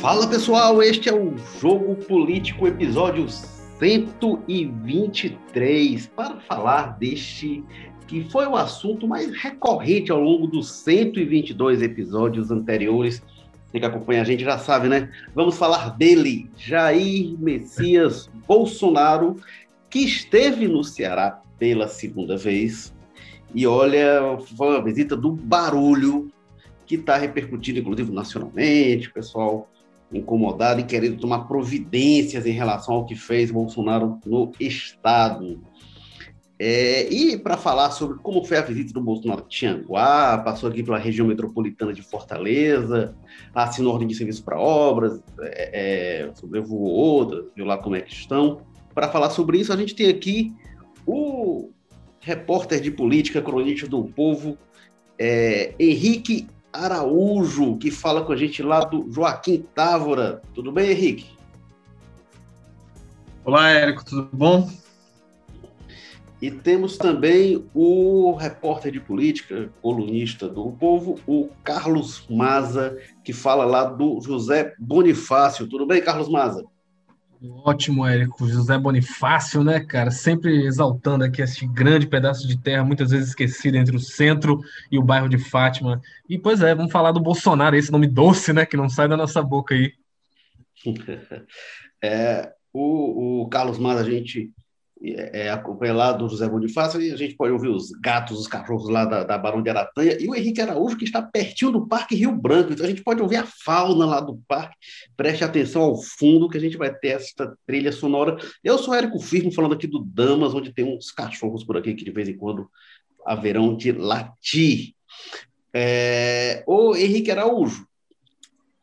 Fala pessoal, este é o Jogo Político, episódio 123, para falar deste que foi o assunto mais recorrente ao longo dos 122 episódios anteriores. Quem acompanha a gente já sabe, né? Vamos falar dele, Jair Messias Bolsonaro, que esteve no Ceará pela segunda vez. E olha, foi uma visita do barulho que está repercutindo, inclusive, nacionalmente, pessoal incomodado e querendo tomar providências em relação ao que fez Bolsonaro no Estado. É, e para falar sobre como foi a visita do Bolsonaro a Tianguá, passou aqui pela região metropolitana de Fortaleza, assinou ordem de serviço para obras, é, é, sobrevoou outras, viu lá como é que estão. Para falar sobre isso, a gente tem aqui o repórter de política, cronista do povo, é, Henrique Araújo, que fala com a gente lá do Joaquim Távora. Tudo bem, Henrique? Olá, Érico, tudo bom? E temos também o repórter de política, colunista do Povo, o Carlos Maza, que fala lá do José Bonifácio. Tudo bem, Carlos Maza? Ótimo, Érico. José Bonifácio, né, cara? Sempre exaltando aqui esse grande pedaço de terra, muitas vezes esquecido entre o centro e o bairro de Fátima. E, pois é, vamos falar do Bolsonaro, esse nome doce, né, que não sai da nossa boca aí. É, o, o Carlos Maza, a gente é, é acompanha lá do José Bonifácio, e a gente pode ouvir os gatos, os cachorros lá da, da Barão de Aratanha, e o Henrique Araújo, que está pertinho do Parque Rio Branco, então a gente pode ouvir a fauna lá do parque, preste atenção ao fundo, que a gente vai ter esta trilha sonora. Eu sou Érico Firmo, falando aqui do Damas, onde tem uns cachorros por aqui que de vez em quando haverão de latir. É... Ô, Henrique Araújo,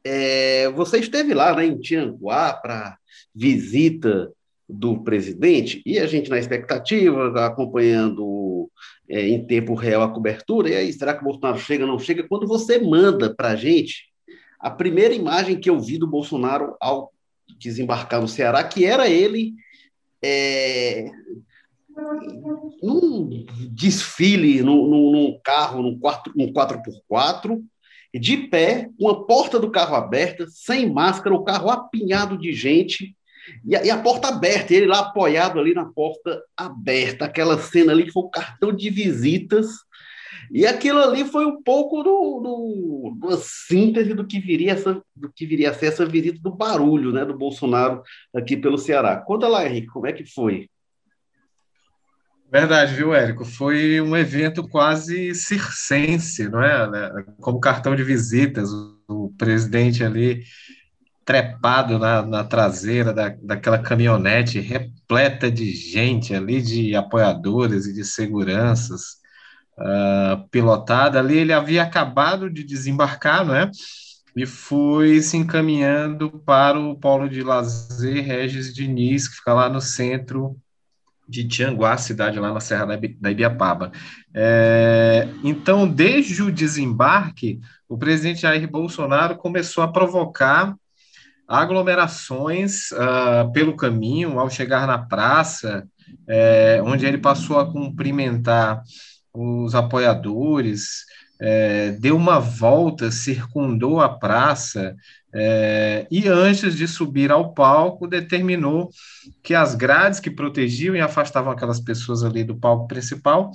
é... você esteve lá né, em Tianguá para visita do presidente, e a gente na expectativa, acompanhando é, em tempo real a cobertura, e aí, será que o Bolsonaro chega ou não chega? Quando você manda para a gente a primeira imagem que eu vi do Bolsonaro ao desembarcar no Ceará, que era ele é, num desfile, num, num, carro, num, 4, num 4x4, de pé, com a porta do carro aberta, sem máscara, o carro apinhado de gente, e a, e a, porta aberta, ele lá apoiado ali na porta aberta, aquela cena ali que foi o cartão de visitas. E aquilo ali foi um pouco do, do, síntese do que, viria essa, do que viria a ser essa visita do barulho né, do Bolsonaro aqui pelo Ceará. Conta lá, Henrique, como é que foi? Verdade, viu, Érico? Foi um evento quase circense, não é? Como cartão de visitas, o presidente ali trepado na, na traseira da, daquela caminhonete repleta de gente ali, de apoiadores e de seguranças, uh, pilotada ali. Ele havia acabado de desembarcar, não é? E foi se encaminhando para o polo de lazer Regis Diniz, que fica lá no centro de Tianguá, cidade lá na Serra da Ibiapaba. É, então, desde o desembarque, o presidente Jair Bolsonaro começou a provocar aglomerações uh, pelo caminho, ao chegar na praça, é, onde ele passou a cumprimentar os apoiadores, é, deu uma volta, circundou a praça, é, e antes de subir ao palco, determinou que as grades que protegiam e afastavam aquelas pessoas ali do palco principal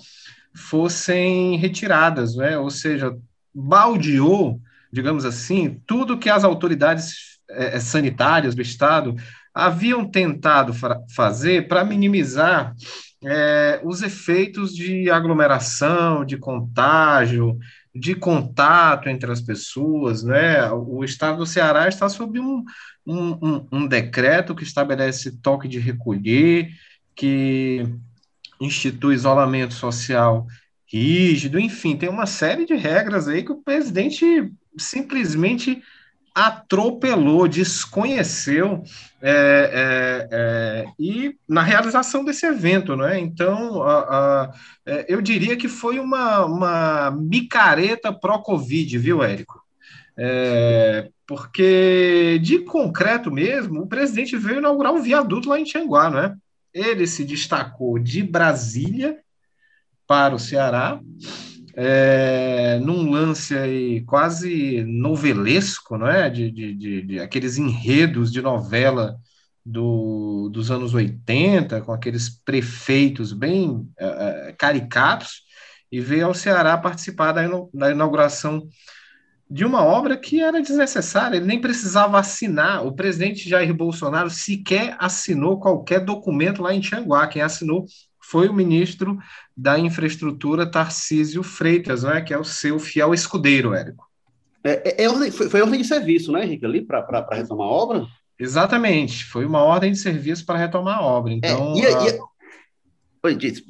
fossem retiradas, né? ou seja, baldeou, digamos assim, tudo que as autoridades é, é, sanitárias do Estado haviam tentado fazer para minimizar é, os efeitos de aglomeração, de contágio, de contato entre as pessoas, né? O Estado do Ceará está sob um, um, um decreto que estabelece toque de recolher, que institui isolamento social rígido, enfim, tem uma série de regras aí que o presidente simplesmente atropelou, desconheceu é, é, é, e na realização desse evento, não é? Então, a, a, é, eu diria que foi uma, uma micareta pró-Covid, viu, Érico? É, porque, de concreto mesmo, o presidente veio inaugurar um viaduto lá em Tianguá, não é? Ele se destacou de Brasília para o Ceará, é, num lance aí quase novelesco, não é? De, de, de, de aqueles enredos de novela do, dos anos 80, com aqueles prefeitos bem é, caricatos, e veio ao Ceará participar da, da inauguração de uma obra que era desnecessária, ele nem precisava assinar. O presidente Jair Bolsonaro sequer assinou qualquer documento lá em Tianguá. Quem assinou foi o ministro da Infraestrutura, Tarcísio Freitas, né, que é o seu fiel escudeiro, Érico. É, é, é foi, foi ordem de serviço, né, Henrique, ali, para retomar a obra? Exatamente, foi uma ordem de serviço para retomar a obra. Então, é, e, a... e... Oi, disse.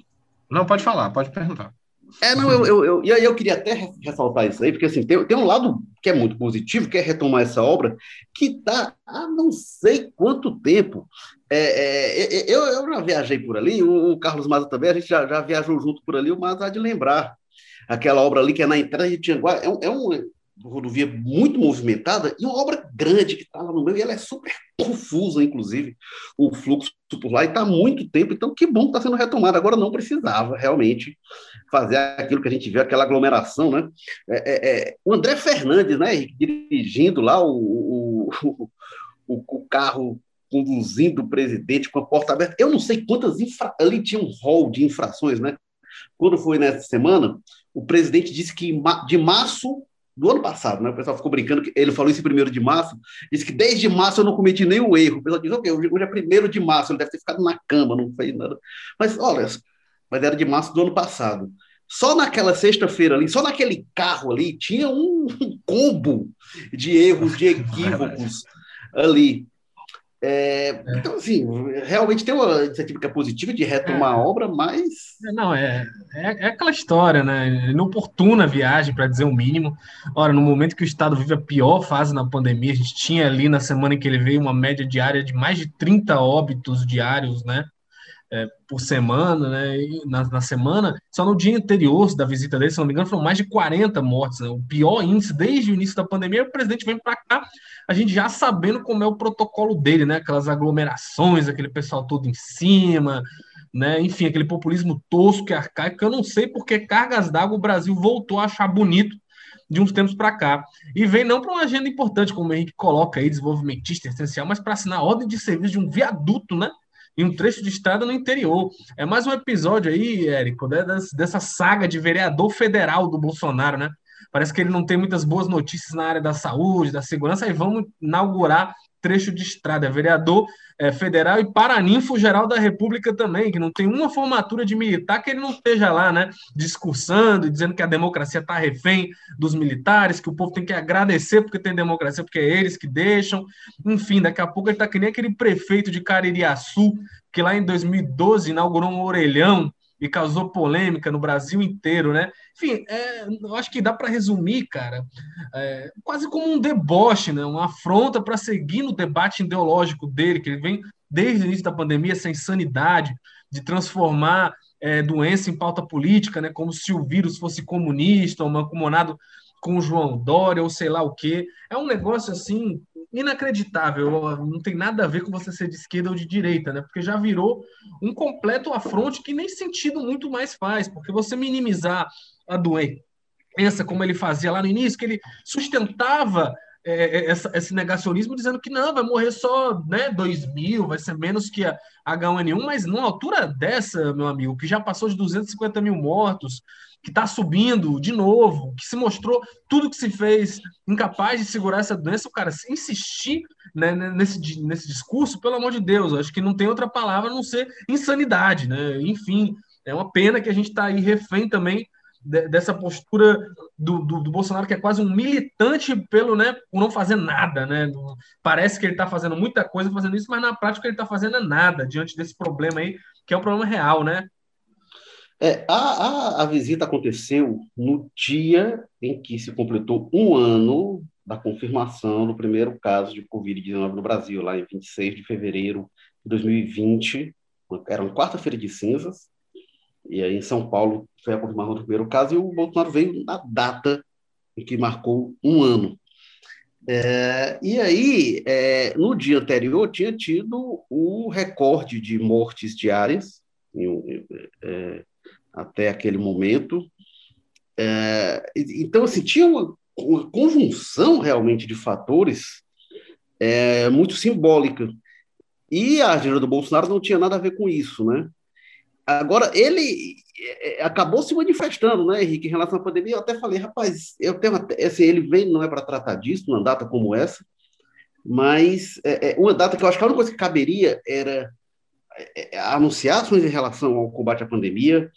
Não, pode falar, pode perguntar. É, não, eu, eu, eu, eu, queria até ressaltar isso aí, porque assim, tem, tem um lado que é muito positivo, que é retomar essa obra, que está há não sei quanto tempo. É, é, é, eu, eu já viajei por ali, o, o Carlos Maza também, a gente já, já viajou junto por ali, o Maza há de lembrar. Aquela obra ali que é na entrada de Tianguá, é um, é um rodovia muito movimentada e uma obra grande que está lá no meio, e ela é super confusa, inclusive, o fluxo por lá, e está há muito tempo, então que bom que está sendo retomado. Agora não precisava realmente fazer aquilo que a gente vê, aquela aglomeração, né? É, é, é, o André Fernandes, né, dirigindo lá o, o, o, o carro conduzindo o presidente com a porta aberta. Eu não sei quantas infra... ali tinha um rol de infrações, né? Quando foi nessa semana, o presidente disse que de março do ano passado, né? O pessoal ficou brincando, que ele falou isso primeiro de março, disse que desde março eu não cometi nenhum erro. O pessoal diz, ok, hoje é primeiro de março, ele deve ter ficado na cama, não fez nada. Mas olha, mas era de março do ano passado. Só naquela sexta-feira ali, só naquele carro ali, tinha um combo de erros, de equívocos ali. É, é. Então, assim, realmente tem uma iniciativa que é positiva de retomar é. a obra, mas. Não, é, é, é, aquela história, né? Inoportuna a viagem, para dizer o mínimo. Ora, no momento que o Estado vive a pior fase na pandemia, a gente tinha ali na semana em que ele veio uma média diária de mais de 30 óbitos diários, né? É, por semana, né? Na, na, semana, só no dia anterior da visita dele, se não me engano, foram mais de 40 mortes, né? o pior índice desde o início da pandemia. O presidente vem para cá, a gente já sabendo como é o protocolo dele, né? Aquelas aglomerações, aquele pessoal todo em cima, né? Enfim, aquele populismo tosco e arcaico. Eu não sei porque cargas d'água o Brasil voltou a achar bonito de uns tempos para cá. E vem não para uma agenda importante, como o Henrique coloca aí, desenvolvimentista essencial, mas para assinar a ordem de serviço de um viaduto, né? Em um trecho de estrada no interior. É mais um episódio aí, Érico, né, dessa saga de vereador federal do Bolsonaro, né? Parece que ele não tem muitas boas notícias na área da saúde, da segurança, e vamos inaugurar trecho de estrada. É vereador é, federal e paraninfo geral da República também, que não tem uma formatura de militar que ele não esteja lá, né, discursando, dizendo que a democracia está refém dos militares, que o povo tem que agradecer porque tem democracia, porque é eles que deixam. Enfim, daqui a pouco ele está que nem aquele prefeito de Caririaçu, que lá em 2012 inaugurou um orelhão e causou polêmica no Brasil inteiro, né? Enfim, é, eu acho que dá para resumir, cara, é, quase como um deboche, né? Uma afronta para seguir no debate ideológico dele, que ele vem desde o início da pandemia essa insanidade de transformar é, doença em pauta política, né? Como se o vírus fosse comunista ou mancomunado com o João Dória ou sei lá o quê. É um negócio assim inacreditável. Não tem nada a ver com você ser de esquerda ou de direita, né? Porque já virou um completo afronte que nem sentido muito mais faz, porque você minimizar a doença, como ele fazia lá no início, que ele sustentava é, é essa, esse negacionismo dizendo que não, vai morrer só né, 2 mil, vai ser menos que a H1N1, mas numa altura dessa, meu amigo, que já passou de 250 mil mortos, que está subindo de novo, que se mostrou tudo que se fez incapaz de segurar essa doença, o cara se insistir né, nesse, nesse discurso, pelo amor de Deus, acho que não tem outra palavra a não ser insanidade, né? Enfim, é uma pena que a gente está aí refém também dessa postura do, do, do, Bolsonaro, que é quase um militante pelo, né, por não fazer nada, né? Parece que ele está fazendo muita coisa fazendo isso, mas na prática ele está fazendo nada diante desse problema aí, que é um problema real, né? É, a, a, a visita aconteceu no dia em que se completou um ano da confirmação do primeiro caso de Covid-19 no Brasil, lá em 26 de fevereiro de 2020. Era uma quarta-feira de cinzas, e aí em São Paulo foi a confirmação do primeiro caso, e o Bolsonaro veio na data em que marcou um ano. É, e aí, é, no dia anterior, tinha tido o recorde de mortes diárias, em, é, até aquele momento. É, então, assim, tinha uma, uma, conjunção realmente de fatores é, muito simbólica. E a agenda do Bolsonaro não tinha nada a ver com isso, né? Agora, ele é, acabou se manifestando, né, Henrique, em relação à pandemia. Eu até falei, rapaz, eu tenho até, assim, ele vem, não é para tratar disso, numa data como essa, mas é, é, uma data que eu acho que a única coisa que caberia era é anunciar ações em relação ao combate à pandemia,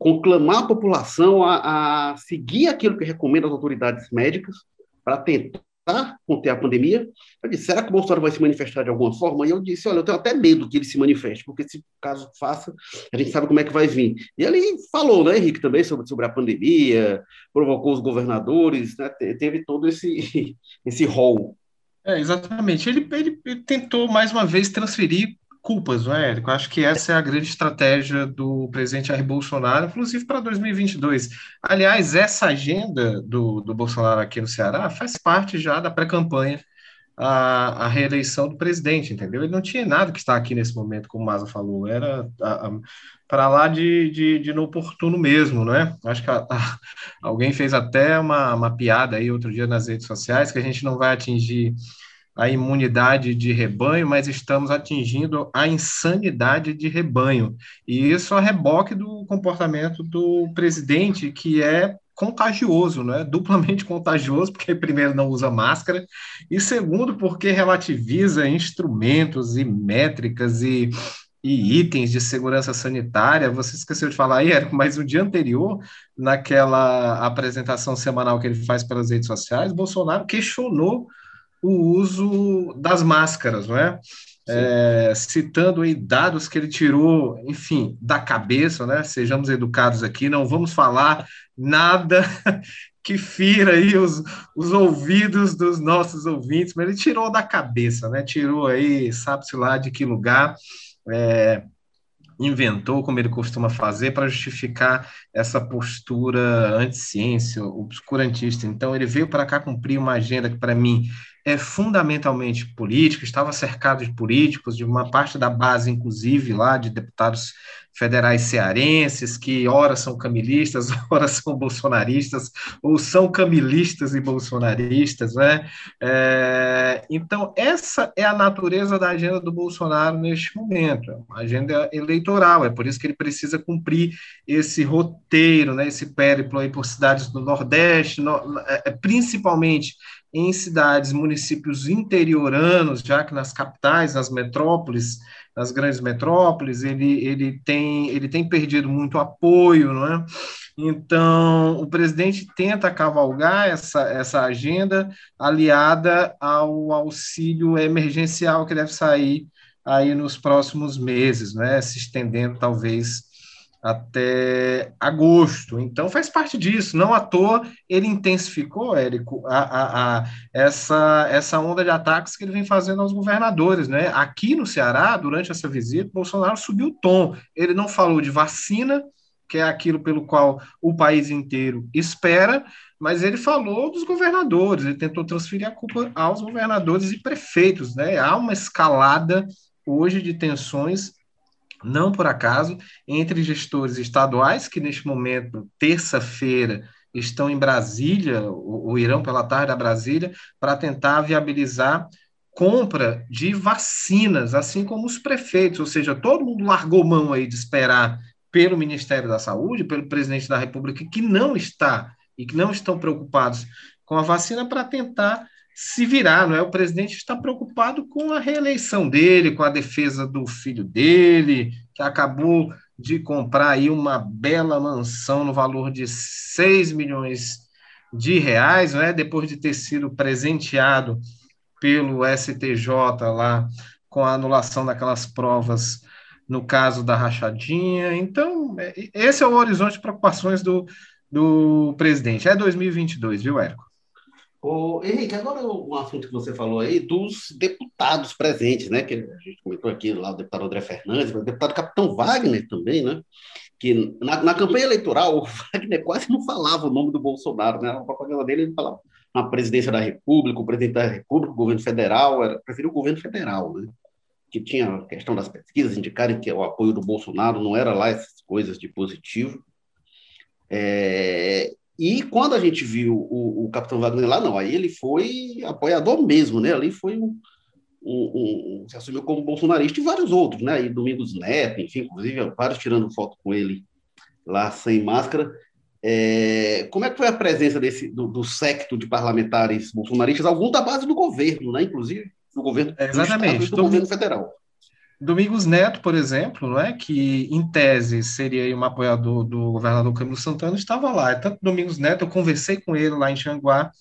conclamar a população a, a seguir aquilo que recomenda as autoridades médicas para tentar conter a pandemia. Eu disse, será que o Bolsonaro vai se manifestar de alguma forma? E eu disse, olha, eu tenho até medo que ele se manifeste, porque se caso faça, a gente sabe como é que vai vir. E ele falou, né, Henrique, também sobre, sobre a pandemia, provocou os governadores, né, teve todo esse, esse rol. É, exatamente. Ele, ele, ele tentou, mais uma vez, transferir culpas, não é, Érico? Acho que essa é a grande estratégia do presidente Jair Bolsonaro, inclusive para 2022. Aliás, essa agenda do, do Bolsonaro aqui no Ceará faz parte já da pré-campanha a, a, reeleição do presidente, entendeu? Ele não tinha nada que está aqui nesse momento, como o Maza falou, era para lá de, de, de inoportuno mesmo, não é? Acho que a, alguém fez até uma, uma piada aí outro dia nas redes sociais que a gente não vai atingir a imunidade de rebanho, mas estamos atingindo a insanidade de rebanho. E isso é reboque do comportamento do presidente, que é contagioso, né? duplamente contagioso, porque primeiro não usa máscara, e segundo, porque relativiza instrumentos e métricas e, e itens de segurança sanitária. Você esqueceu de falar aí, Érico, mas no dia anterior, naquela apresentação semanal que ele faz pelas redes sociais, Bolsonaro questionou o uso das máscaras, não é? é? citando aí dados que ele tirou, enfim, da cabeça, né? Sejamos educados aqui, não vamos falar nada que fira aí os, os ouvidos dos nossos ouvintes, mas ele tirou da cabeça, né? Tirou aí, sabe-se lá de que lugar. É, inventou, como ele costuma fazer, para justificar essa postura anti-ciência, obscurantista. Então, ele veio para cá cumprir uma agenda que, para mim, é fundamentalmente político, estava cercado de políticos, de uma parte da base, inclusive, lá, de deputados federais cearenses, que ora são camilistas, ora são bolsonaristas, ou são camilistas e bolsonaristas, né? É, então, essa é a natureza da agenda do Bolsonaro neste momento, é uma agenda eleitoral, é por isso que ele precisa cumprir esse roteiro, né, esse périplo aí por cidades do Nordeste, no, é, principalmente em cidades, municípios interioranos, já que nas capitais, nas metrópoles, nas grandes metrópoles, ele, ele, tem, ele tem perdido muito apoio, não é? Então, o presidente tenta cavalgar essa, essa agenda aliada ao auxílio emergencial que deve sair aí nos próximos meses, né? Se estendendo talvez até agosto. Então faz parte disso. Não à toa ele intensificou, Érico, a, a, a, essa, essa onda de ataques que ele vem fazendo aos governadores. Né? Aqui no Ceará, durante essa visita, Bolsonaro subiu o tom. Ele não falou de vacina, que é aquilo pelo qual o país inteiro espera, mas ele falou dos governadores, ele tentou transferir a culpa aos governadores e prefeitos. Né? Há uma escalada hoje de tensões não por acaso, entre gestores estaduais, que neste momento, terça-feira, estão em Brasília, ou, irão pela tarde a Brasília, para tentar viabilizar compra de vacinas, assim como os prefeitos, ou seja, todo mundo largou mão aí de esperar pelo Ministério da Saúde, pelo presidente da República, que não está e que não estão preocupados com a vacina para tentar se virar, não é? O presidente está preocupado com a reeleição dele, com a defesa do filho dele, que acabou de comprar aí uma bela mansão no valor de 6 milhões de reais, não é? Depois de ter sido presenteado pelo STJ lá com a anulação daquelas provas no caso da rachadinha. Então, é, esse é o horizonte de preocupações do, do presidente. É 2022, viu, Érico? Ô, Henrique, agora um assunto que você falou aí dos deputados presentes, né? Que a gente comentou aqui lá o deputado André Fernandes, o deputado Capitão Wagner também, né? Que na, na, campanha eleitoral o Wagner quase não falava o nome do Bolsonaro, né? A propaganda dele ele falava na presidência da República, o presidente da República, o governo federal, era, preferiu o governo federal, né? Que tinha a questão das pesquisas indicarem que o apoio do Bolsonaro não era lá essas coisas de positivo. É, E quando a gente viu o, o Capitão Wagner lá, não, aí ele foi apoiador mesmo, né? Ali foi um, um, um, se assumiu como bolsonarista e vários outros, né? E Domingos Neto, enfim, inclusive vários tirando foto com ele lá sem máscara. É, como é que foi a presença desse do, do secto de parlamentares bolsonaristas, algum da base do governo, né? Inclusive do governo é, exatamente. do governo federal. Domingos Neto, por exemplo, não é que em tese seria um apoiador do governador Camilo Santana, estava lá. Tanto Domingos Neto, eu conversei com ele lá em Xanguá,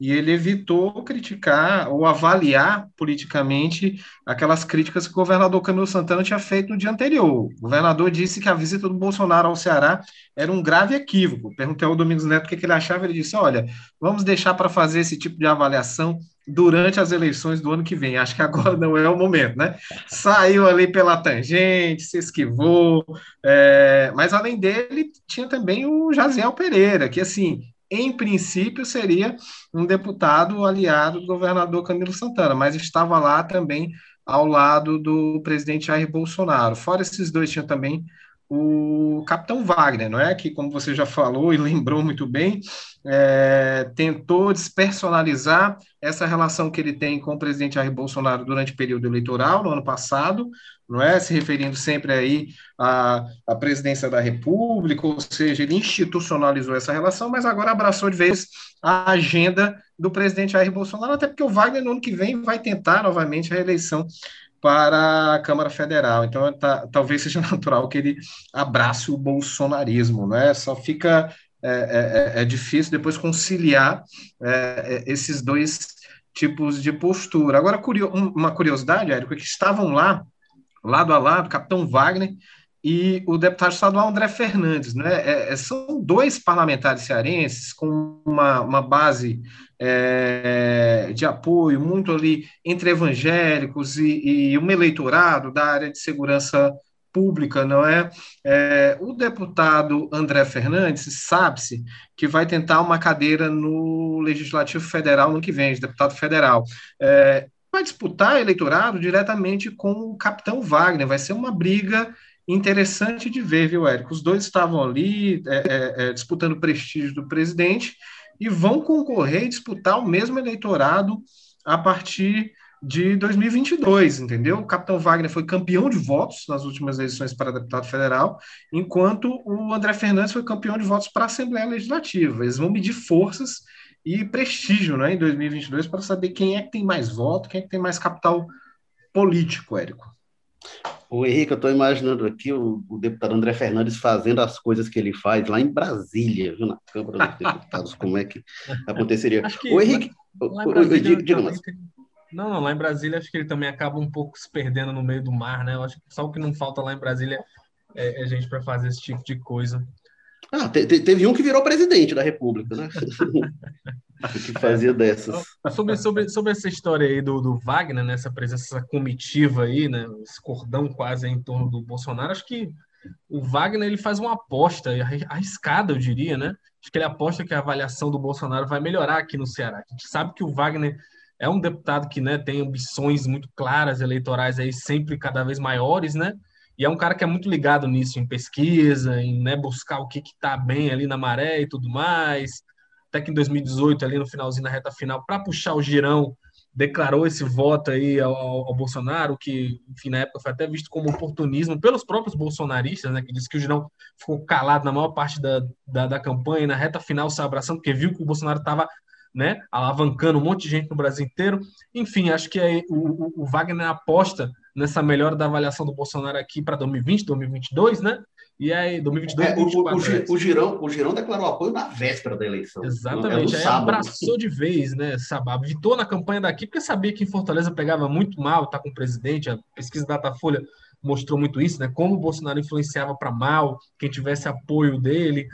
e ele evitou criticar ou avaliar politicamente aquelas críticas que o governador Camilo Santana tinha feito no dia anterior. O governador disse que a visita do Bolsonaro ao Ceará era um grave equívoco. Perguntei ao Domingos Neto o que, ele achava, ele disse: olha, vamos deixar para fazer esse tipo de avaliação durante as eleições do ano que vem. Acho que agora não é o momento, né? Saiu ali pela tangente, se esquivou, é... mas além dele tinha também o Jaziel Pereira, que assim em princípio, seria um deputado aliado do governador Camilo Santana, mas estava lá também ao lado do presidente Jair Bolsonaro. Fora esses dois, tinha também o capitão Wagner, não é? Que, como você já falou e lembrou muito bem, é, tentou despersonalizar essa relação que ele tem com o presidente Jair Bolsonaro durante o período eleitoral, no ano passado, não é? Se referindo sempre aí à, à presidência da República, ou seja, ele institucionalizou essa relação, mas agora abraçou de vez a agenda do presidente Jair Bolsonaro, até porque o Wagner, no ano que vem, vai tentar novamente a reeleição para a Câmara Federal. Então, tá, talvez seja natural que ele abrace o bolsonarismo, né? Só fica é, é, é, é difícil depois conciliar é, é, esses dois tipos de postura. Agora, curio, uma curiosidade, Érico, é que estavam lá, lado a lado, Capitão Wagner e o deputado estadual André Fernandes. Né? É, são dois parlamentares cearenses com uma, uma base é, de apoio muito ali entre evangélicos e, e um eleitorado da área de segurança pública, não é? é o deputado André Fernandes sabe-se que vai tentar uma cadeira no Legislativo Federal no que vem, de deputado federal. É, vai disputar eleitorado diretamente com o capitão Wagner, vai ser uma briga interessante de ver, viu, Érico? Os dois estavam ali é, é, é disputando o prestígio do presidente e vão concorrer e disputar o mesmo eleitorado a partir de 2022, entendeu? O capitão Wagner foi campeão de votos nas últimas eleições para deputado federal, enquanto o André Fernandes foi campeão de votos para a Assembleia Legislativa. Eles vão medir forças e prestígio né, em 2022 para saber quem é que tem mais voto, quem é que tem mais capital político, Érico. O Henrique, eu estou imaginando aqui o, o, deputado André Fernandes fazendo as coisas que ele faz lá em Brasília, viu, na Câmara dos Deputados, como é que aconteceria. Que, o Henrique, lá, lá o, diga, diga mais. Não, não, lá em Brasília acho que ele também acaba um pouco se perdendo no meio do mar, né? Eu acho que só o que não falta lá em Brasília é, é gente para fazer esse tipo de coisa. Ah, te, te, teve um que virou presidente da República, né? que fazia dessas. Sobre, sobre, sobre essa história aí do, do Wagner, né? essa presença, comitiva aí, né? Esse cordão quase em torno do Bolsonaro, acho que o Wagner ele faz uma aposta arriscada, eu diria, né? Acho que ele aposta que a avaliação do Bolsonaro vai melhorar aqui no Ceará. A gente sabe que o Wagner é um deputado que né, tem ambições muito claras eleitorais aí sempre cada vez maiores, né? E é um cara que é muito ligado nisso, em pesquisa, em né, buscar o que está bem ali na maré e tudo mais. Até que em 2018, ali no finalzinho, na reta final, para puxar o girão, declarou esse voto aí ao, ao, Bolsonaro, que, enfim, na época foi até visto como oportunismo pelos próprios bolsonaristas, né, que disse que o Girão ficou calado na maior parte da, da, da campanha, na reta final se abraçando, porque viu que o Bolsonaro estava né, alavancando um monte de gente no Brasil inteiro. Enfim, acho que aí, o, o, Wagner aposta nessa melhora da avaliação do Bolsonaro aqui para 2020, 2022, né? E aí, 2022, é, 2024, o, o, o, Girão, o Girão declarou apoio na véspera da eleição. Exatamente. Aí sábado. abraçou de vez, né? Sabá, vitou na campanha daqui, porque sabia que em Fortaleza pegava muito mal, tá com o presidente, a pesquisa Datafolha mostrou muito isso, né? Como o Bolsonaro influenciava para mal, quem tivesse apoio dele,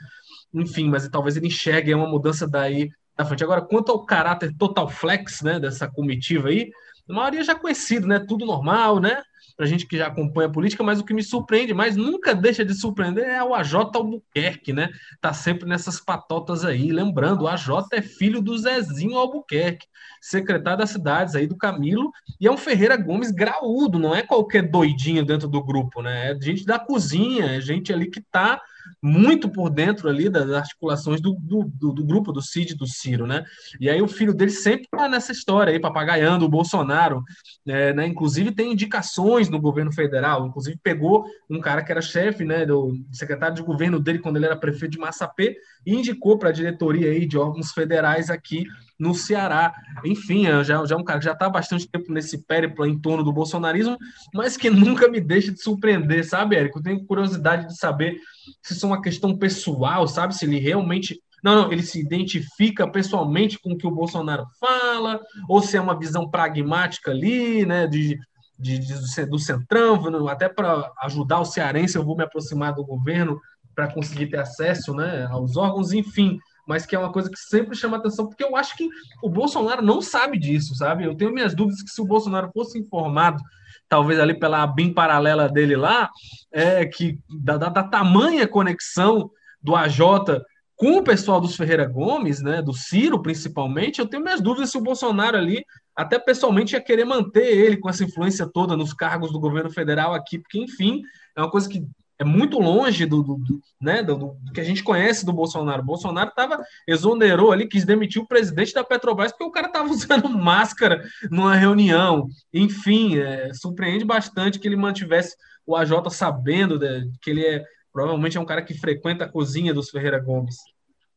enfim, mas talvez ele enxergue uma mudança daí na frente. Agora, quanto ao caráter total flex, né, dessa comitiva aí, a maioria já conhecido, né, tudo normal, né, para gente que já acompanha a política, mas o que me surpreende, mas nunca deixa de surpreender, é o AJ Albuquerque, né? Tá sempre nessas patotas aí. Lembrando, o AJ é filho do Zezinho Albuquerque, secretário das cidades aí do Camilo, e é um Ferreira Gomes graúdo, não é qualquer doidinho dentro do grupo, né? É gente da cozinha, é gente ali que tá muito por dentro ali das articulações do, do, do, do grupo do Cid do Ciro, né? E aí o filho dele sempre está nessa história aí, papagaiando o Bolsonaro, é, né? Inclusive tem indicações no governo federal, inclusive pegou um cara que era chefe, né, do secretário de governo dele quando ele era prefeito de Massapê indicou para a diretoria aí de órgãos federais aqui no Ceará. Enfim, já, já é um cara que já está há bastante tempo nesse périplo em torno do bolsonarismo, mas que nunca me deixa de surpreender, sabe, Érico? Tenho curiosidade de saber se isso é uma questão pessoal, sabe? Se ele realmente. Não, não, ele se identifica pessoalmente com o que o Bolsonaro fala, ou se é uma visão pragmática ali, né? De, de, de do Centrão, até para ajudar o cearense, eu vou me aproximar do governo para conseguir ter acesso né, aos órgãos, enfim mas que é uma coisa que sempre chama atenção, porque eu acho que o Bolsonaro não sabe disso, sabe? Eu tenho minhas dúvidas que se o Bolsonaro fosse informado, talvez ali pela BIM paralela dele lá, é que da, da, da tamanha conexão do AJ com o pessoal dos Ferreira Gomes, né, do Ciro principalmente, eu tenho minhas dúvidas se o Bolsonaro ali, até pessoalmente, ia querer manter ele com essa influência toda nos cargos do governo federal aqui, porque, enfim, é uma coisa que é muito longe do, do, do né, do, do, que a gente conhece do Bolsonaro. O Bolsonaro estava exonerou ali, quis demitir o presidente da Petrobras porque o cara estava usando máscara numa reunião. Enfim, é, surpreende bastante que ele mantivesse o AJ sabendo de, que ele é provavelmente é um cara que frequenta a cozinha dos Ferreira Gomes.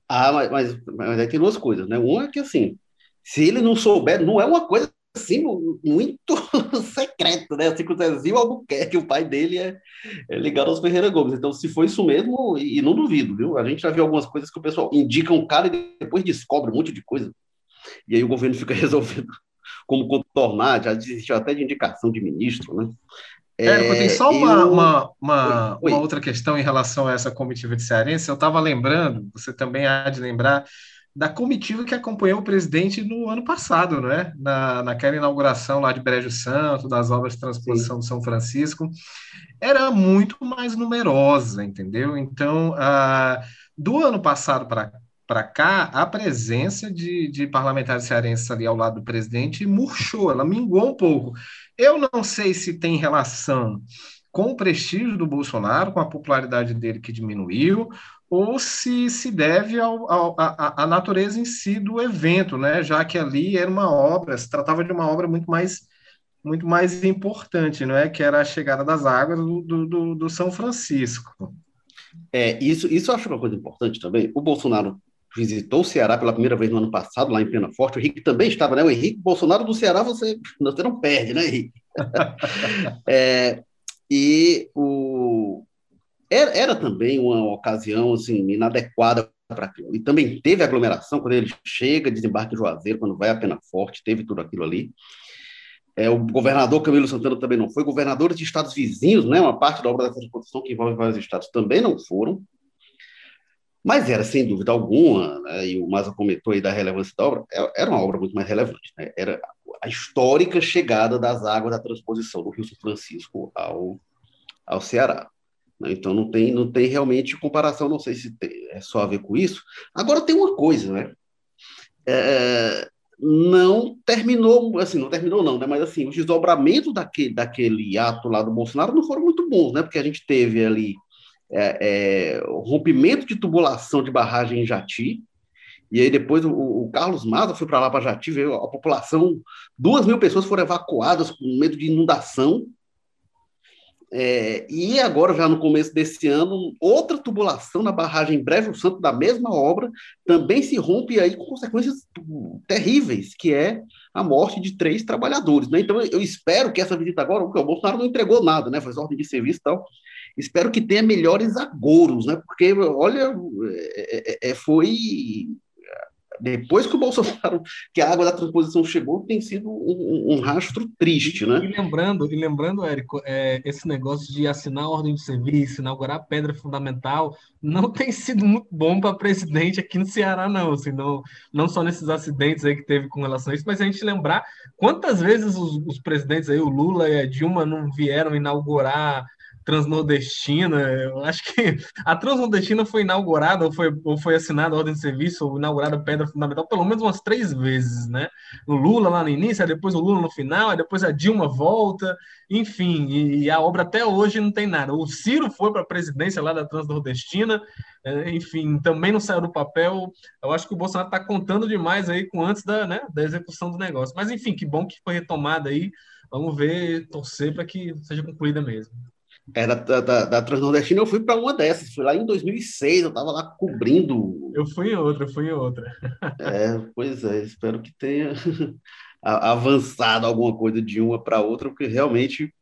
Ah, mas, mas, mas aí tem duas coisas, né? Uma é que assim, se ele não souber, não é uma coisa assim, muito secreto, né? Assim, que o Zezinho Albuquerque, o pai dele é, é ligado aos Ferreira Gomes. Então, se foi isso mesmo, e, e, não duvido, viu? A gente já viu algumas coisas que o pessoal indica um cara e depois descobre um monte de coisa. E aí o governo fica resolvendo como contornar, já desistiu até de indicação de ministro, né? É, tem só uma, eu... uma, uma, oi. uma outra questão em relação a essa comitiva de cearense. Eu estava lembrando, você também há de lembrar, da comitiva que acompanhou o presidente no ano passado, não é? Na, naquela inauguração lá de Brejo Santo, das obras de transposição de São Francisco, era muito mais numerosa, entendeu? Então, ah, do ano passado para para cá, a presença de, de parlamentares cearenses ali ao lado do presidente murchou, ela minguou um pouco. Eu não sei se tem relação com o prestígio do Bolsonaro, com a popularidade dele que diminuiu, ou se se deve à natureza em si do evento, né? já que ali era uma obra, se tratava de uma obra muito mais muito mais importante, não é? que era a chegada das águas do, do, do São Francisco. É, isso, isso eu acho uma coisa importante também. O Bolsonaro visitou o Ceará pela primeira vez no ano passado, lá em Pena Forte. O Henrique também estava, né? O Henrique Bolsonaro do Ceará, você, você não perde, né, Henrique? é, e o, era, era também uma ocasião assim, inadequada para aquilo. E também teve aglomeração quando ele chega, desembarque em Juazeiro, quando vai a Pena Forte, teve tudo aquilo ali. É, o governador Camilo Santana também não foi, governadores de estados vizinhos, né, uma parte da obra dessa reconstrução que envolve vários estados também não foram. Mas era, sem dúvida alguma, né, e o Maza comentou aí da relevância da obra, é, era uma obra muito mais relevante. Né, era a histórica chegada das águas da transposição do Rio São Francisco ao, ao Ceará. Né? Então não tem, não tem realmente comparação, não sei se tem, é só a ver com isso. Agora tem uma coisa, né? É, não terminou, assim, não terminou não, né? Mas assim, os desdobramentos daquele, daquele ato lá do Bolsonaro não foram muito bons, né? Porque a gente teve ali é, é, rompimento de tubulação de barragem em Jati, e aí depois o, o Carlos Maza foi para lá para Jati, veio a população, duas mil pessoas foram evacuadas com medo de inundação, é, e agora, já no começo desse ano, outra tubulação na barragem Brejo Santo da mesma obra também se rompe aí com consequências terríveis, que é a morte de três trabalhadores. Né? Então, eu espero que essa visita agora, porque o Bolsonaro não entregou nada, né? faz ordem de serviço e tal, espero que tenha melhores agouros, né? porque, olha, é, é, é foi depois que o Bolsonaro, que a água da transposição chegou, tem sido um, um rastro triste, né? E lembrando, e lembrando, Érico, é, esse negócio de assinar a ordem de serviço, inaugurar a pedra fundamental, não tem sido muito bom para presidente aqui no Ceará, não. Assim, não, não só nesses acidentes aí que teve com relação a isso, mas a gente lembrar quantas vezes os, os presidentes aí, o Lula e a Dilma, não vieram inaugurar Transnordestina. Eu acho que a Transnordestina foi inaugurada, ou foi, ou foi assinada a ordem de serviço, ou inaugurada a pedra fundamental, pelo menos umas três vezes, né? O Lula lá no início, aí depois o Lula no final, aí depois a Dilma volta, enfim, e, e a obra até hoje não tem nada. O Ciro foi para a presidência lá da Transnordestina, é, enfim, também não saiu do papel. Eu acho que o Bolsonaro está contando demais aí com antes da, né, da execução do negócio. Mas enfim, que bom que foi retomada aí. Vamos ver, torcer para que seja concluída mesmo. É, da, da, da Transnordestina eu fui para uma dessas, fui lá em 2006, eu estava lá cobrindo. Eu fui em outra, eu fui em outra. É, pois é, espero que tenha avançado alguma coisa de uma para outra, porque realmente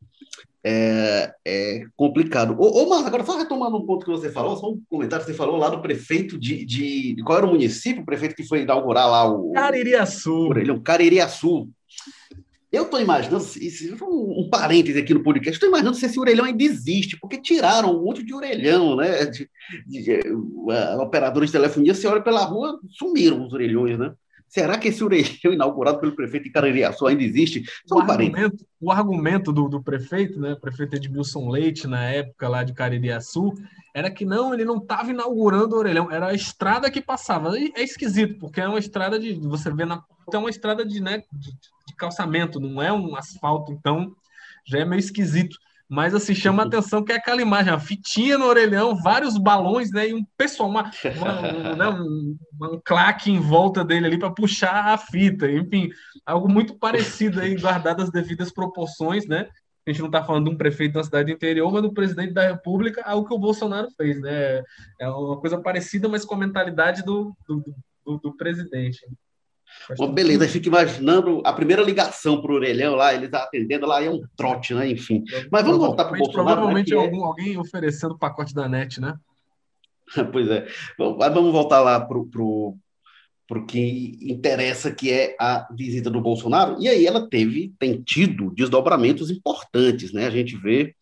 é, é complicado. Ô, ô Marcos, agora só retomando um ponto que você falou, só um comentário que você falou lá do prefeito de, de, de qual era o município, o prefeito que foi inaugurar lá o... Caririaçu. Caririaçu. Eu estou imaginando, um, parêntese aqui no podcast, estou imaginando se esse orelhão ainda existe, porque tiraram um monte de orelhão, né? De, de, de, operadores de telefonia, você olha pela rua, sumiram os orelhões, né? Será que esse orelhão inaugurado pelo prefeito de Caririaçu ainda existe? Só o, um argumento, o argumento do, do prefeito, né, prefeito Edmilson Leite, na época lá de Caririaçu, era que não, ele não estava inaugurando o orelhão, era a estrada que passava. E é esquisito, porque é uma estrada de. Você vê na. É uma estrada de, né, de, de calçamento, não é um asfalto, então já é meio esquisito. Mas assim, chama a atenção que é aquela imagem, a fitinha no orelhão, vários balões, né? E um pessoal, uma, uma um, né, um, um claque em volta dele ali para puxar a fita. Enfim, algo muito parecido aí, guardado as devidas proporções, né? A gente não está falando de um prefeito da cidade interior, mas do presidente da República, algo que o Bolsonaro fez, né? É uma coisa parecida, mas com a mentalidade do, do, do, do presidente. Bom, beleza, aí fica imaginando a primeira ligação para o orelhão lá, eles atendendo lá, é um trote, né? Enfim. Mas vamos voltar para o Bolsonaro. Provavelmente né, algum, é... alguém oferecendo o pacote da net, né? pois é. Bom, mas vamos voltar lá para o que interessa, que é a visita do Bolsonaro. E aí ela teve, tem tido desdobramentos importantes, né? A gente vê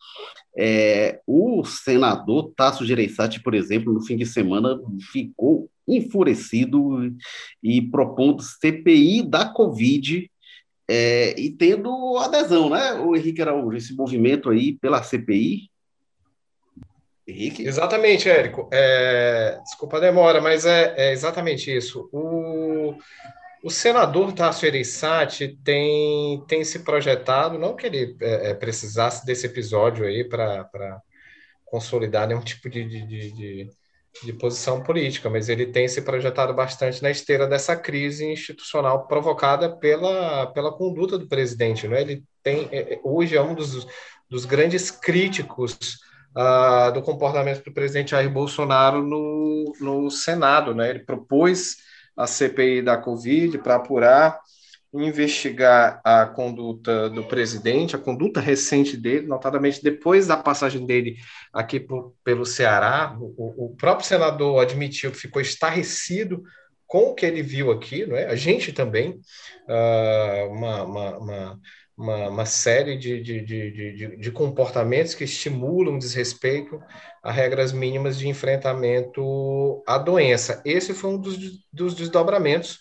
é, o senador Tasso Gereissati, por exemplo, no fim de semana ficou enfurecido e propondo CPI da Covid é, e tendo adesão, né, o Henrique Araújo, esse movimento aí pela CPI. Henrique? Exatamente, Érico. É, desculpa a demora, mas é, é exatamente isso. O, o senador Tasso Ereissati tem, tem se projetado, não que ele é, é precisasse desse episódio aí para consolidar nenhum tipo de, de, de de posição política, mas ele tem se projetado bastante na esteira dessa crise institucional provocada pela, pela conduta do presidente. Né? Ele tem, é, é, hoje é um dos, dos grandes críticos uh, do comportamento do presidente Jair Bolsonaro no, no Senado. Né? Ele propôs a CPI da Covid para apurar investigar a conduta do presidente, a conduta recente dele, notadamente depois da passagem dele aqui por, pelo Ceará. O, o, próprio senador admitiu que ficou estarrecido com o que ele viu aqui, não é? A gente também, uh, uma, uma, uma, uma, uma série de, de, de, de, comportamentos que estimulam desrespeito a regras mínimas de enfrentamento à doença. Esse foi um dos, dos desdobramentos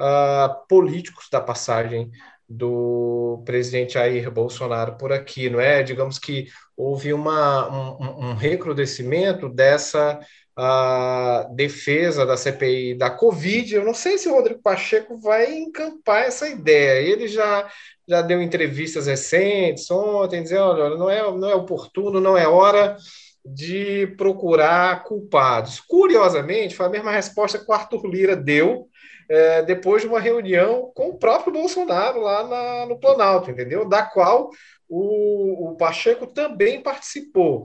uh, políticos da passagem do presidente Jair Bolsonaro por aqui, não é? Digamos que houve uma, um, um recrudescimento dessa uh, defesa da CPI da Covid. Eu não sei se o Rodrigo Pacheco vai encampar essa ideia. Ele já, já deu entrevistas recentes ontem, dizendo: olha, não é, não é oportuno, não é hora de procurar culpados. Curiosamente, foi a mesma resposta que o Arthur Lira deu é, depois de uma reunião com o próprio Bolsonaro lá na, no Planalto, entendeu? Da qual o, o Pacheco também participou.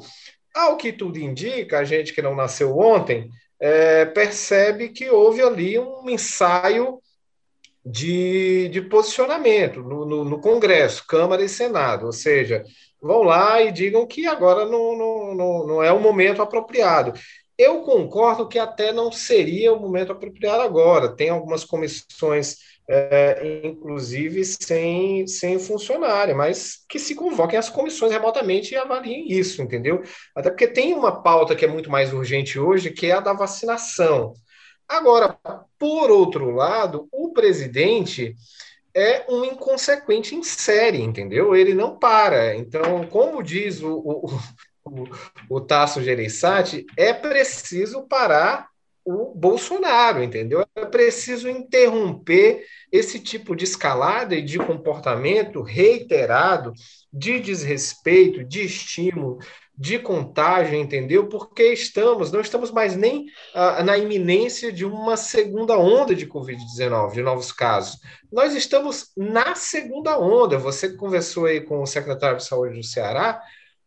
Ao que tudo indica, a gente que não nasceu ontem é, percebe que houve ali um ensaio de, de posicionamento no, no, no, Congresso, Câmara e Senado, ou seja, vão lá e digam que agora não, não, não, não é o momento apropriado. Eu concordo que até não seria o momento apropriado agora. Tem algumas comissões, é, inclusive, sem, sem funcionário, mas que se convoquem as comissões remotamente e avaliem isso, entendeu? Até porque tem uma pauta que é muito mais urgente hoje, que é a da vacinação. Agora, por outro lado, o presidente é um inconsequente em série, entendeu? Ele não para. Então, como diz o, o, o, Tasso Gereissati, é preciso parar o Bolsonaro, entendeu? É preciso interromper esse tipo de escalada e de comportamento reiterado de desrespeito, de estímulo, de contágio, entendeu? Porque estamos, não estamos mais nem ah, na iminência de uma segunda onda de Covid-19, de novos casos. Nós estamos na segunda onda. Você conversou aí com o secretário de Saúde do Ceará,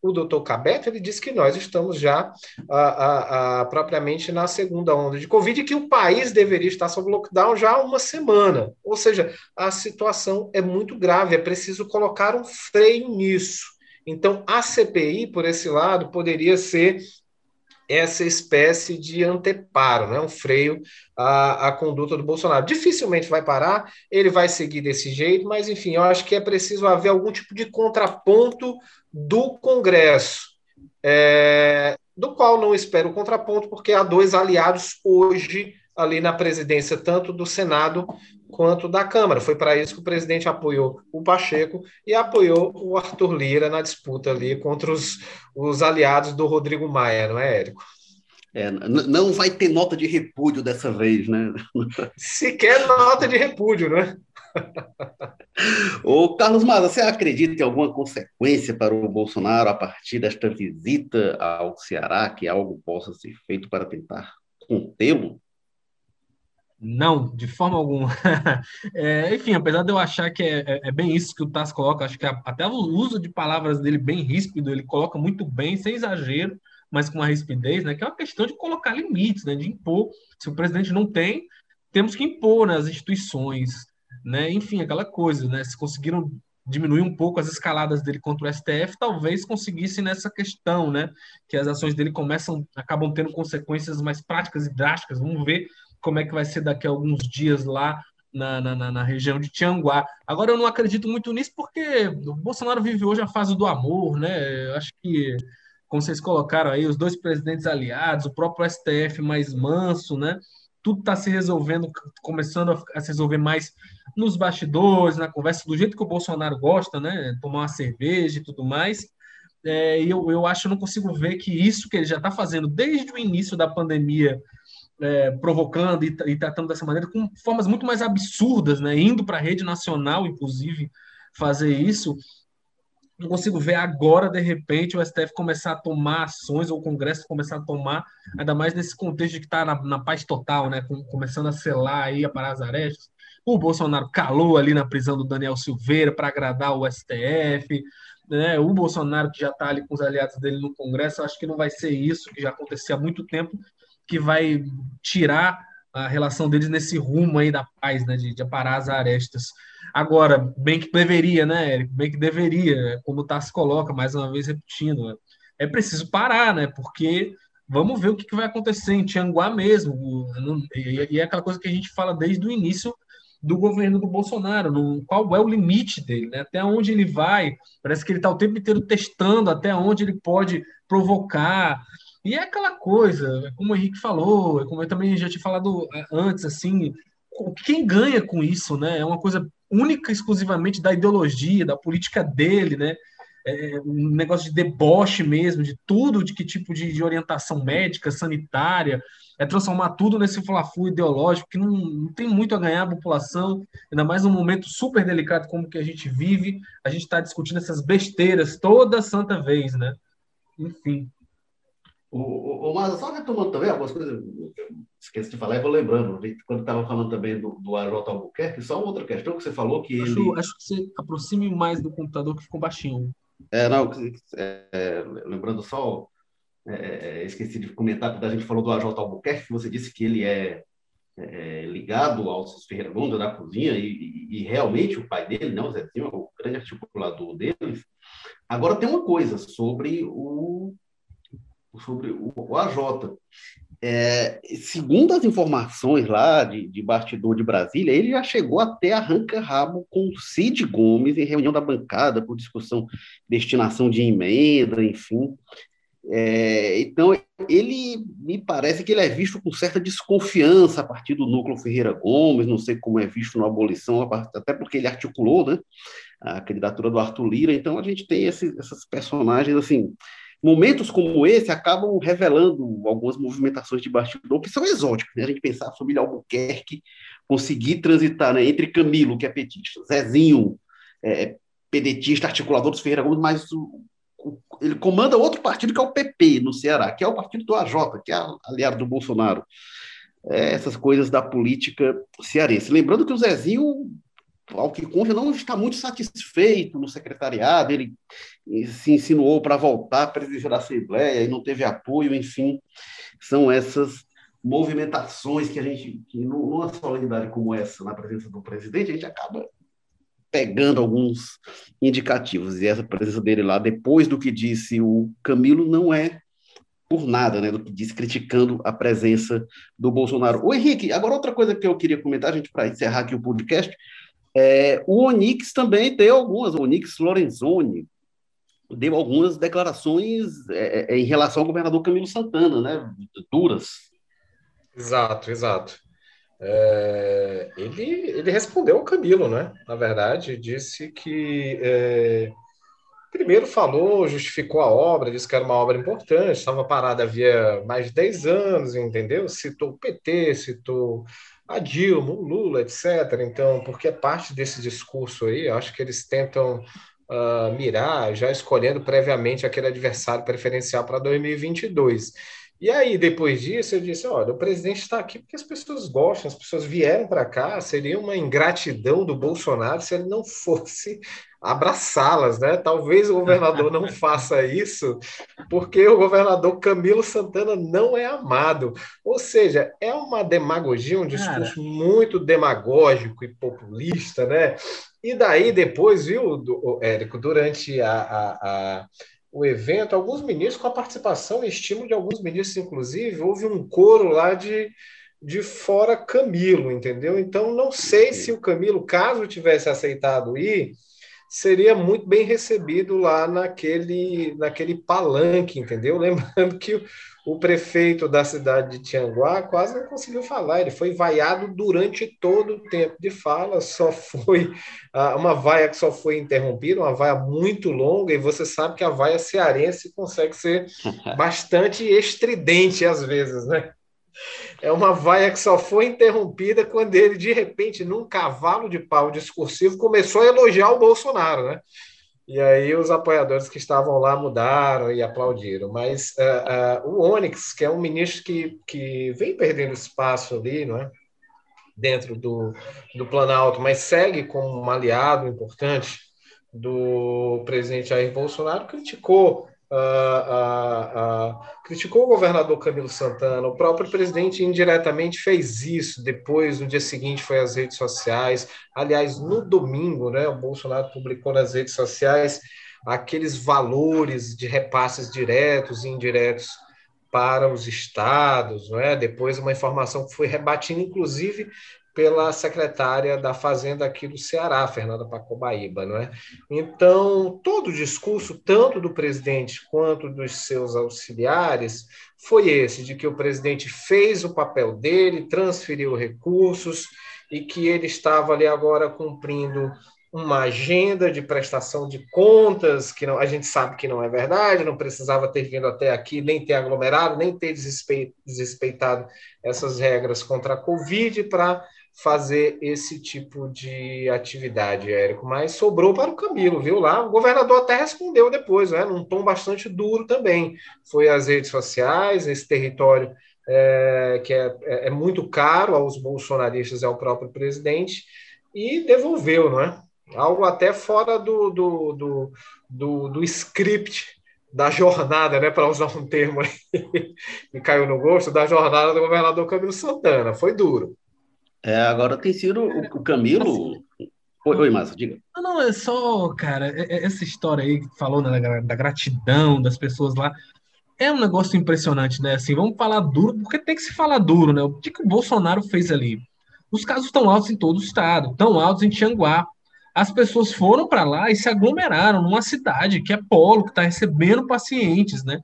o doutor Cabeto, ele disse que nós estamos já ah, ah, propriamente na segunda onda de Covid e que o país deveria estar sob lockdown já há uma semana. Ou seja, a situação é muito grave, é preciso colocar um freio nisso. Então, a CPI, por esse lado, poderia ser essa espécie de anteparo, né? um freio à, à conduta do Bolsonaro. Dificilmente vai parar, ele vai seguir desse jeito, mas enfim, eu acho que é preciso haver algum tipo de contraponto do Congresso, é, do qual não espero contraponto, porque há dois aliados hoje ali na presidência, tanto do Senado quanto da Câmara. Foi para isso que o presidente apoiou o Pacheco e apoiou o Arthur Lira na disputa ali contra os, os aliados do Rodrigo Maia, não é, Érico? É, não vai ter nota de repúdio dessa vez, né? Sequer nota de repúdio, né? Ô, Carlos Maza, você acredita em alguma consequência para o Bolsonaro a partir desta visita ao Ceará, que algo possa ser feito para tentar contê-lo? Não, de forma alguma. É, enfim, apesar de eu achar que é, é, é bem isso que o Tass coloca, acho que a, até o uso de palavras dele bem ríspido, ele coloca muito bem, sem exagero, mas com uma rispidez, né? Que é uma questão de colocar limites, né? De impor. Se o presidente não tem, temos que impor nas né, instituições, né? Enfim, aquela coisa, né? Se conseguiram diminuir um pouco as escaladas dele contra o STF, talvez conseguisse nessa questão, né? Que as ações dele começam, acabam tendo consequências mais práticas e drásticas. Vamos ver como é que vai ser daqui a alguns dias lá na, na, na, região de Tianguá. Agora, eu não acredito muito nisso porque o Bolsonaro vive hoje a fase do amor, né? Eu acho que, como vocês colocaram aí, os dois presidentes aliados, o próprio STF mais manso, né? Tudo está se resolvendo, começando a, se resolver mais nos bastidores, na conversa, do jeito que o Bolsonaro gosta, né? Tomar uma cerveja e tudo mais. É, eu, eu acho, eu não consigo ver que isso que ele já está fazendo desde o início da pandemia é, provocando e, e, tratando dessa maneira com formas muito mais absurdas, né? Indo para a rede nacional, inclusive, fazer isso. Não consigo ver agora, de repente, o STF começar a tomar ações, ou o Congresso começar a tomar, ainda mais nesse contexto de que está na, na, paz total, né? Com, começando a selar aí, a parar as arestas. O Bolsonaro calou ali na prisão do Daniel Silveira para agradar o STF. Né? O Bolsonaro, que já está ali com os aliados dele no Congresso, acho que não vai ser isso, que já acontecia há muito tempo, que vai tirar a relação deles nesse rumo aí da paz, né, de, de aparar as arestas. Agora, bem que deveria, né, Eric? Bem que deveria, como o Tassi coloca, mais uma vez repetindo, né? é preciso parar, né, porque vamos ver o que, que vai acontecer em Tianguá mesmo, e, e é aquela coisa que a gente fala desde o início do governo do Bolsonaro, no, qual é o limite dele, né? até onde ele vai, parece que ele está o tempo inteiro testando até onde ele pode provocar, e é aquela coisa, como o Henrique falou, é como eu também já tinha falado é, antes, assim, quem ganha com isso, né? É uma coisa única, exclusivamente da ideologia, da política dele, né? É um negócio de deboche mesmo, de tudo, de que tipo de, de orientação médica, sanitária, é transformar tudo nesse fla-flu ideológico que não, não, tem muito a ganhar a população, ainda mais num momento super delicado como que a gente vive, a gente está discutindo essas besteiras toda santa vez, né? Enfim. O, o, o mas só retomando também algumas coisas, esqueci de falar e vou lembrando, quando estava falando também do, do Albuquerque, só uma outra questão que você falou que acho, ele... Acho que você aproxime mais do computador que ficou baixinho. É, não, é, é, lembrando só, é, é, esqueci de comentar, quando a gente falou do AJ Albuquerque, você disse que ele é, é ligado ao Ferreira Lunda da cozinha, e, e, e, realmente o pai dele, né, o Zezinho, o grande articulador deles. Agora tem uma coisa sobre o sobre o, o AJ. É, segundo as informações lá de, de bastidor de Brasília, ele já chegou até arranca-rabo com Cid Gomes em reunião da bancada por discussão destinação de emenda, enfim. É, então, ele me parece que ele é visto com certa desconfiança a partir do núcleo Ferreira Gomes, não sei como é visto na abolição, até porque ele articulou né, a candidatura do Arthur Lira, então a gente tem esse, essas personagens, assim, momentos como esse acabam revelando algumas movimentações de bastidor que são exóticas, né? a gente pensar a família Albuquerque conseguir transitar né, entre Camilo, que é petista, Zezinho, é, pedetista, articulador dos Ferreira Gomes, mas o, ele comanda outro partido que é o PP no Ceará, que é o partido do AJ, que é aliado do Bolsonaro. É, essas coisas da política cearense. Lembrando que o Zezinho, ao que conta, não está muito satisfeito no secretariado, ele se insinuou para voltar à presidência da Assembleia e não teve apoio, enfim, são essas movimentações que a gente, que numa solenidade como essa, na presença do presidente, a gente acaba pegando alguns indicativos. E essa presença dele lá, depois do que disse o Camilo, não é por nada, né, do que disse, criticando a presença do Bolsonaro. O Henrique, agora outra coisa que eu queria comentar, a gente para encerrar aqui o podcast, é, o Onix também deu algumas, o Onix Lorenzoni deu algumas declarações é, é em relação ao governador Camilo Santana, né, duras. Exato, exato. É, ele, ele respondeu ao Camilo, né? Na verdade, disse que é, primeiro falou, justificou a obra, disse que era uma obra importante, estava parada havia mais de 10 anos, entendeu? Citou o PT, citou a Dilma, o Lula, etc. Então, porque é parte desse discurso aí, acho que eles tentam uh, mirar, já escolhendo previamente aquele adversário preferencial para 2022. E aí, depois disso, eu disse: olha, o presidente está aqui porque as pessoas gostam, as pessoas vieram para cá, seria uma ingratidão do Bolsonaro se ele não fosse abraçá-las, né? Talvez o governador não faça isso, porque o governador Camilo Santana não é amado. Ou seja, é uma demagogia, um discurso Cara. muito demagógico e populista, né? E daí depois, viu, Érico, durante a, a, a o evento, alguns ministros, com a participação e estímulo de alguns ministros, inclusive, houve um coro lá de, de fora Camilo, entendeu? Então, não sei se o Camilo, caso tivesse aceitado ir, seria muito bem recebido lá naquele, naquele palanque, entendeu? Lembrando que o, o prefeito da cidade de Tianguá quase não conseguiu falar, ele foi vaiado durante todo o tempo de fala, só foi uh, uma vaia que só foi interrompida, uma vaia muito longa, e você sabe que a vaia cearense consegue ser bastante estridente às vezes, né? É uma vaia que só foi interrompida quando ele, de repente, num cavalo de pau discursivo, começou a elogiar o Bolsonaro, né? E aí os apoiadores que estavam lá mudaram e aplaudiram. Mas uh, uh, o Onyx, que é um ministro que, que vem perdendo espaço ali, não é? dentro do, do Planalto, mas segue como um aliado importante do presidente Jair Bolsonaro, criticou Uh, criticou o governador Camilo Santana, o próprio presidente indiretamente fez isso, depois, no dia seguinte, foi às redes sociais. Aliás, no domingo, né, o Bolsonaro publicou nas redes sociais aqueles valores de repasses diretos e indiretos para os estados, não é? Depois uma informação que foi rebatida, inclusive, pela secretária da Fazenda aqui do Ceará, Fernanda Pacobaíba, não é? Então, todo o discurso, tanto do presidente quanto dos seus auxiliares, foi esse, de que o presidente fez o papel dele, transferiu recursos e que ele estava ali agora cumprindo uma agenda de prestação de contas, que não, a gente sabe que não é verdade, não precisava ter vindo até aqui, nem ter aglomerado, nem ter desrespeitado essas regras contra a Covid para fazer esse tipo de atividade, Érico, mas sobrou para o Camilo, viu lá? O governador até respondeu depois, né, num tom bastante duro também. Foi às redes sociais, esse território é, que é, é, é muito caro aos bolsonaristas e ao próprio presidente, e devolveu, não é? Algo até fora do, do, do, do, do script da jornada, né, para usar um termo aí, que caiu no gosto, da jornada do governador Camilo Santana. Foi duro. É, agora tem sido o, o Camilo. Assim, oi, oi Márcio, diga. Não, não, é só, cara, é, é essa história aí que falou né, da, da gratidão das pessoas lá. é um negócio impressionante, né? Assim, vamos falar duro, porque tem que se falar duro, né? O que, que o Bolsonaro fez ali? Os casos estão altos em todo o estado, tão altos em Tianguá. As pessoas foram para lá e se aglomeraram numa cidade que é polo, que está recebendo pacientes, né?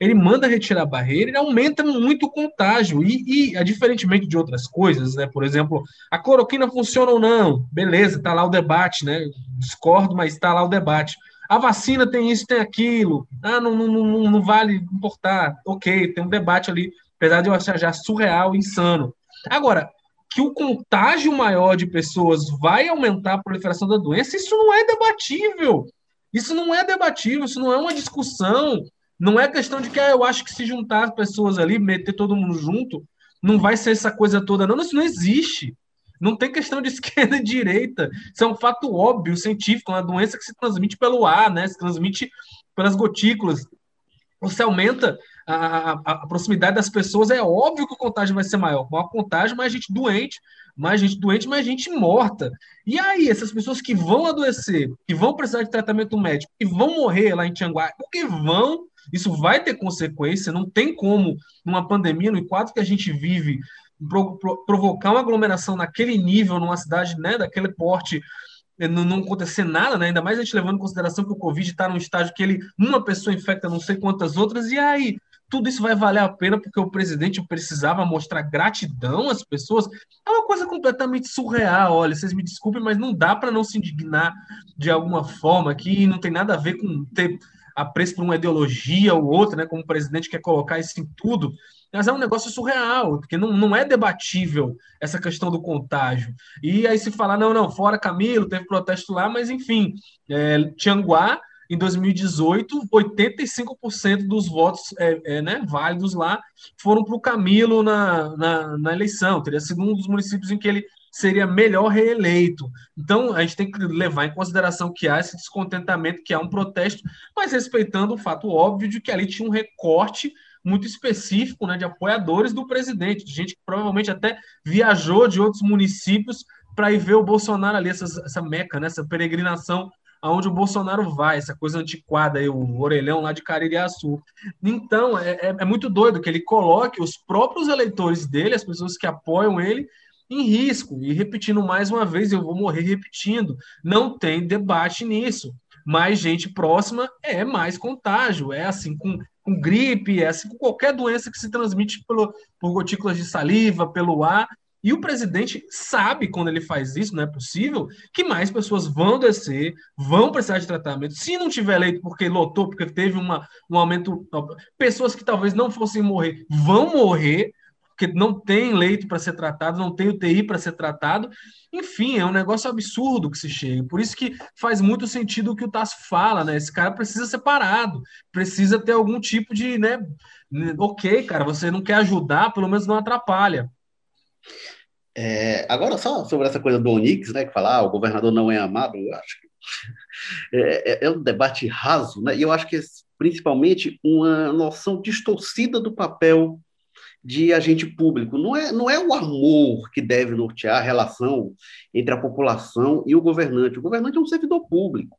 Ele manda retirar a barreira, ele aumenta muito o contágio. E, e diferentemente de outras coisas, né? Por exemplo, a cloroquina funciona ou não? Beleza, está lá o debate, né? Discordo, mas está lá o debate. A vacina tem isso, tem aquilo. Ah, não, não, não, não vale importar. Ok, tem um debate ali, apesar de eu achar já surreal, insano. Agora, que o contágio maior de pessoas vai aumentar a proliferação da doença, isso não é debatível. Isso não é debatível, isso não é uma discussão. Não é questão de que ah, eu acho que se juntar as pessoas ali, meter todo mundo junto, não vai ser essa coisa toda. Não, isso não existe. Não tem questão de esquerda e direita. Isso é um fato óbvio, científico, uma doença que se transmite pelo ar, né? Se transmite pelas gotículas. Você aumenta a, a, a, proximidade das pessoas, é óbvio que o contágio vai ser maior. Maior contágio, mais gente doente, mais gente doente, mais gente morta. E aí, essas pessoas que vão adoecer, que vão precisar de tratamento médico, que vão morrer lá em Tianguá, porque vão, isso vai ter consequência, não tem como, numa pandemia, no quadro que a gente vive, pro, pro, provocar uma aglomeração naquele nível, numa cidade né, daquele porte, eh, não, não, acontecer nada, né? ainda mais a gente levando em consideração que o Covid está num estágio que ele, uma pessoa infecta não sei quantas outras, e aí tudo isso vai valer a pena porque o presidente precisava mostrar gratidão às pessoas. É uma coisa completamente surreal. Olha, vocês me desculpem, mas não dá para não se indignar de alguma forma que não tem nada a ver com ter apreço por uma ideologia ou outra, né? Como o presidente quer colocar isso em tudo. Mas é um negócio surreal, porque não, não é debatível essa questão do contágio. E aí se falar, não, não, fora Camilo, teve protesto lá, mas enfim, é, Tianguá, em 2018, 85% dos votos é, é, né, válidos lá foram para o Camilo na, na, na eleição. Teria sido um dos municípios em que ele seria melhor reeleito. Então, a gente tem que levar em consideração que há esse descontentamento, que há um protesto, mas respeitando o fato óbvio de que ali tinha um recorte muito específico né, de apoiadores do presidente, de gente que provavelmente até viajou de outros municípios para ir ver o Bolsonaro ali, essa, essa meca, né, essa peregrinação aonde o Bolsonaro vai, essa coisa antiquada aí, o orelhão lá de Caririaçu. Então, é, é, é muito doido que ele coloque os próprios eleitores dele, as pessoas que apoiam ele, em risco. E repetindo mais uma vez, eu vou morrer repetindo, não tem debate nisso. Mais gente próxima é mais contágio. É assim com com gripe, é assim com qualquer doença que se transmite pelo, por gotículas de saliva, pelo ar. E o presidente sabe, quando ele faz isso, não é possível, que mais pessoas vão descer, vão precisar de tratamento. Se não tiver leito porque lotou, porque teve uma, um aumento. Pessoas que talvez não fossem morrer vão morrer, porque não tem leito para ser tratado, não tem UTI para ser tratado. Enfim, é um negócio absurdo que se chega. Por isso que faz muito sentido o que o Tasso fala, né? Esse cara precisa ser parado, precisa ter algum tipo de, né? Ok, cara, você não quer ajudar, pelo menos não atrapalha. É, agora, só sobre essa coisa do Onix, né? Que falar, ah, o governador não é amado, eu acho que é, é, é um debate raso, né? E eu acho que é principalmente uma noção distorcida do papel de agente público. Não é, não é o amor que deve nortear a relação entre a população e o governante. O governante é um servidor público.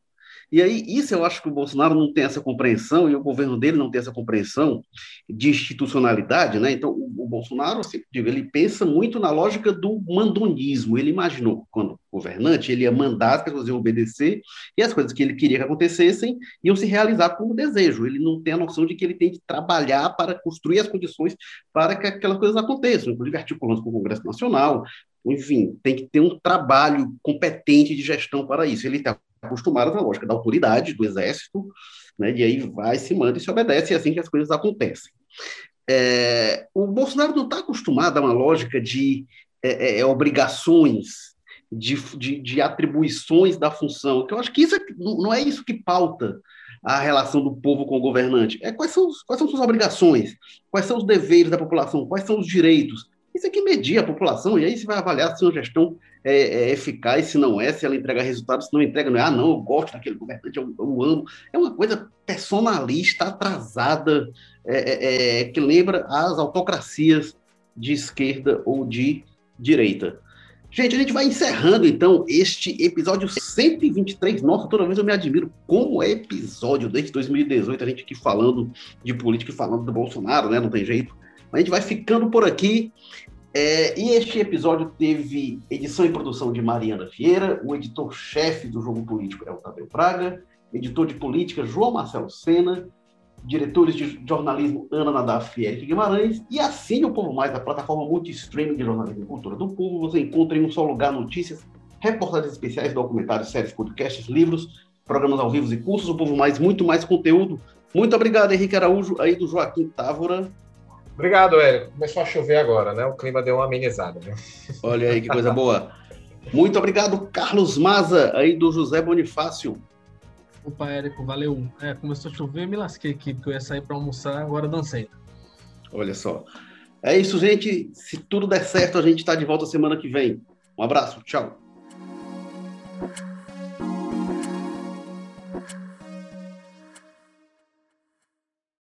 E aí, isso eu acho que o Bolsonaro não tem essa compreensão, e o governo dele não tem essa compreensão de institucionalidade, né? Então, o, o Bolsonaro, assim, ele pensa muito na lógica do mandonismo. Ele imaginou, quando governante, ele ia mandar as pessoas iam obedecer, e as coisas que ele queria que acontecessem iam se realizar como desejo. Ele não tem a noção de que ele tem que trabalhar para construir as condições para que aquelas coisas aconteçam, inclusive articulando com o Congresso Nacional, enfim, tem que ter um trabalho competente de gestão para isso. Ele está acostumadas à lógica da autoridade, do exército, né, e aí vai, se manda e se obedece, e é assim que as coisas acontecem. É, o Bolsonaro não está acostumado a uma lógica de é, é, é, obrigações, de, de, de, atribuições da função, que eu acho que isso é, não é isso que pauta a relação do povo com o governante. É quais são, quais são suas obrigações, quais são os deveres da população, quais são os direitos. Isso que medir a população, e aí você vai avaliar se uma gestão é, é, eficaz, se não é, se ela entrega resultados, se não entrega, não é, ah, não, eu gosto daquele governante, eu, eu amo. É uma coisa personalista, atrasada, é, é, é, que lembra as autocracias de esquerda ou de direita. Gente, a gente vai encerrando então este episódio 123. Nossa, toda vez eu me admiro como é episódio desde 2018, a gente aqui falando de política e falando do Bolsonaro, né? Não tem jeito. A gente vai ficando por aqui. É, e este episódio teve edição e produção de Mariana Vieira, o editor-chefe do Jogo Político é o Tadeu Praga, editor de política João Marcelo Sena, diretores de jornalismo Ana Nadaf e Eric Guimarães, e assine o Povo Mais, da plataforma multi-streaming de jornalismo e cultura do povo. Você encontra em um só lugar notícias, reportagens especiais, documentários, séries, podcasts, livros, programas ao vivo e cursos. O Povo Mais, muito mais conteúdo. Muito obrigado, Henrique Araújo, aí do Joaquim Távora. Obrigado, Hélio. Começou a chover agora, né? O clima deu uma amenizada. Né? Olha aí que coisa boa. Muito obrigado, Carlos Maza, aí do José Bonifácio. Opa, Érico, valeu. É, começou a chover, me lasquei aqui, porque eu ia sair para almoçar, agora dancei. Olha só. É isso, gente. Se tudo der certo, a gente está de volta semana que vem. Um abraço, tchau.